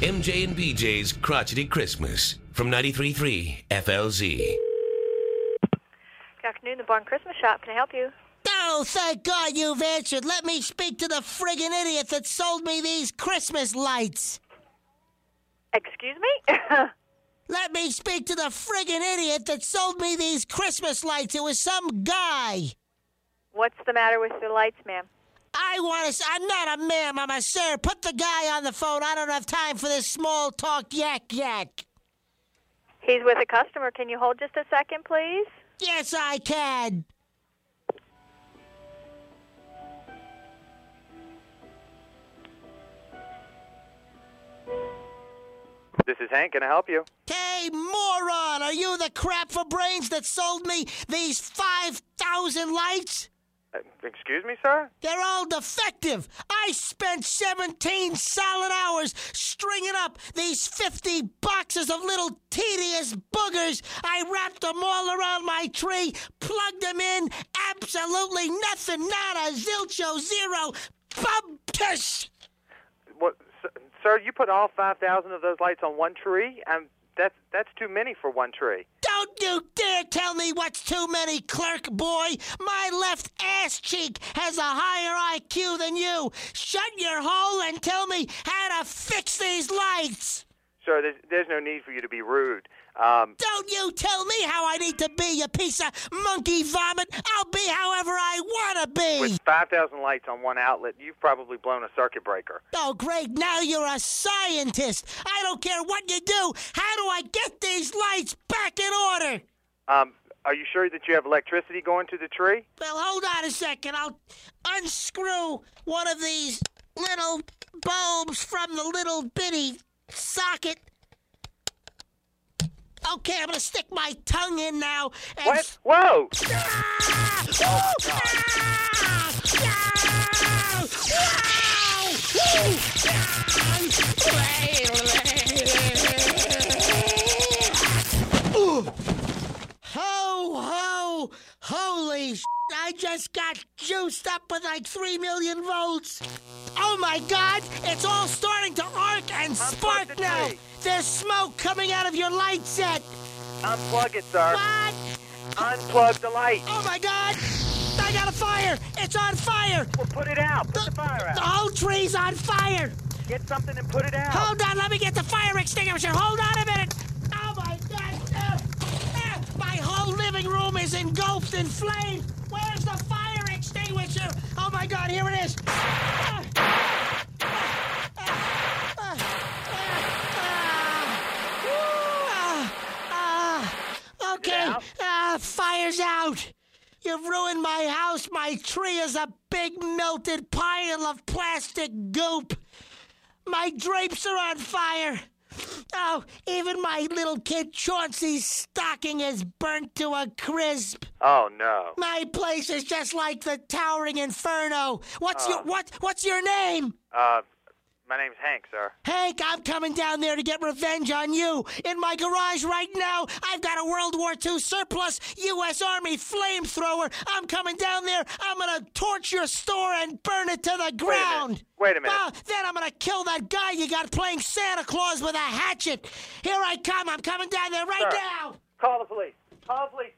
MJ and BJ's Crotchety Christmas from 93.3 FLZ. Good afternoon, the Barn Christmas Shop. Can I help you? Oh, thank God you've answered. Let me speak to the friggin' idiot that sold me these Christmas lights. Excuse me? Let me speak to the friggin' idiot that sold me these Christmas lights. It was some guy. What's the matter with the lights, ma'am? I want to. I'm not a ma'am. I'm a sir. Put the guy on the phone. I don't have time for this small talk yak yak. He's with a customer. Can you hold just a second, please? Yes, I can. This is Hank. Can I help you? Hey, moron! Are you the crap for brains that sold me these 5,000 lights? Uh, excuse me, sir? They're all defective. I spent 17 solid hours stringing up these 50 boxes of little tedious boogers. I wrapped them all around my tree, plugged them in. Absolutely nothing. Nada. Zilcho. Zero. Bubtish. What, sir? You put all five thousand of those lights on one tree? and that's that's too many for one tree. You dare tell me what's too many, clerk boy. My left ass cheek has a higher IQ than you. Shut your hole and tell me how to fix these lights. Sir, there's, there's no need for you to be rude. Um, Don't you tell me how I need to be, you piece of monkey vomit. I'll be however I want to be. with five thousand lights on one outlet, you've probably blown a circuit breaker. Oh, great. Now you're a scientist. I don't care what you do. How do I get these lights back in order? Um, are you sure that you have electricity going to the tree? Well, hold on a second. I'll unscrew one of these little bulbs from the little bitty socket. Okay, I'm gonna stick my tongue in now. And What? Whoa! Ah! Ooh! Ah! Wow! Ooh! Ho, ho, holy sh- I just got juiced up with like 3 million volts. Oh my god, it's all starting to arc and spark the now. tree. There's smoke coming out of your light set. Unplug it, sir. What? Unplug the light. Oh my god! I got a fire! It's on fire! Well, put it out. Put the fire out. The whole tree's on fire! Get something and put it out. Hold on, let me get the fire extinguisher. Hold on a minute. Oh my god! Ah, ah, my whole living room is engulfed in flame. Fire extinguisher? Oh my god, here it is. Ah, ah. Okay, ah, fire's out. You've ruined my house. My tree is a big melted pile of plastic goop. My drapes are on fire. Oh, even my little kid Chauncey's stocking is burnt to a crisp. Oh no. My place is just like the towering inferno. What's your what? What's your name? Uh, my name's Hank, sir. Hank, I'm coming down there to get revenge on you. In my garage right now, I've got a World War II surplus U.S. Army flamethrower. I'm coming down there. I'm gonna torch your store and burn it to the ground. Wait a minute. Well, then I'm gonna kill that guy you got playing Santa Claus with a hatchet. Here I come. I'm coming down there right Sir. now. Call the police. Call the police.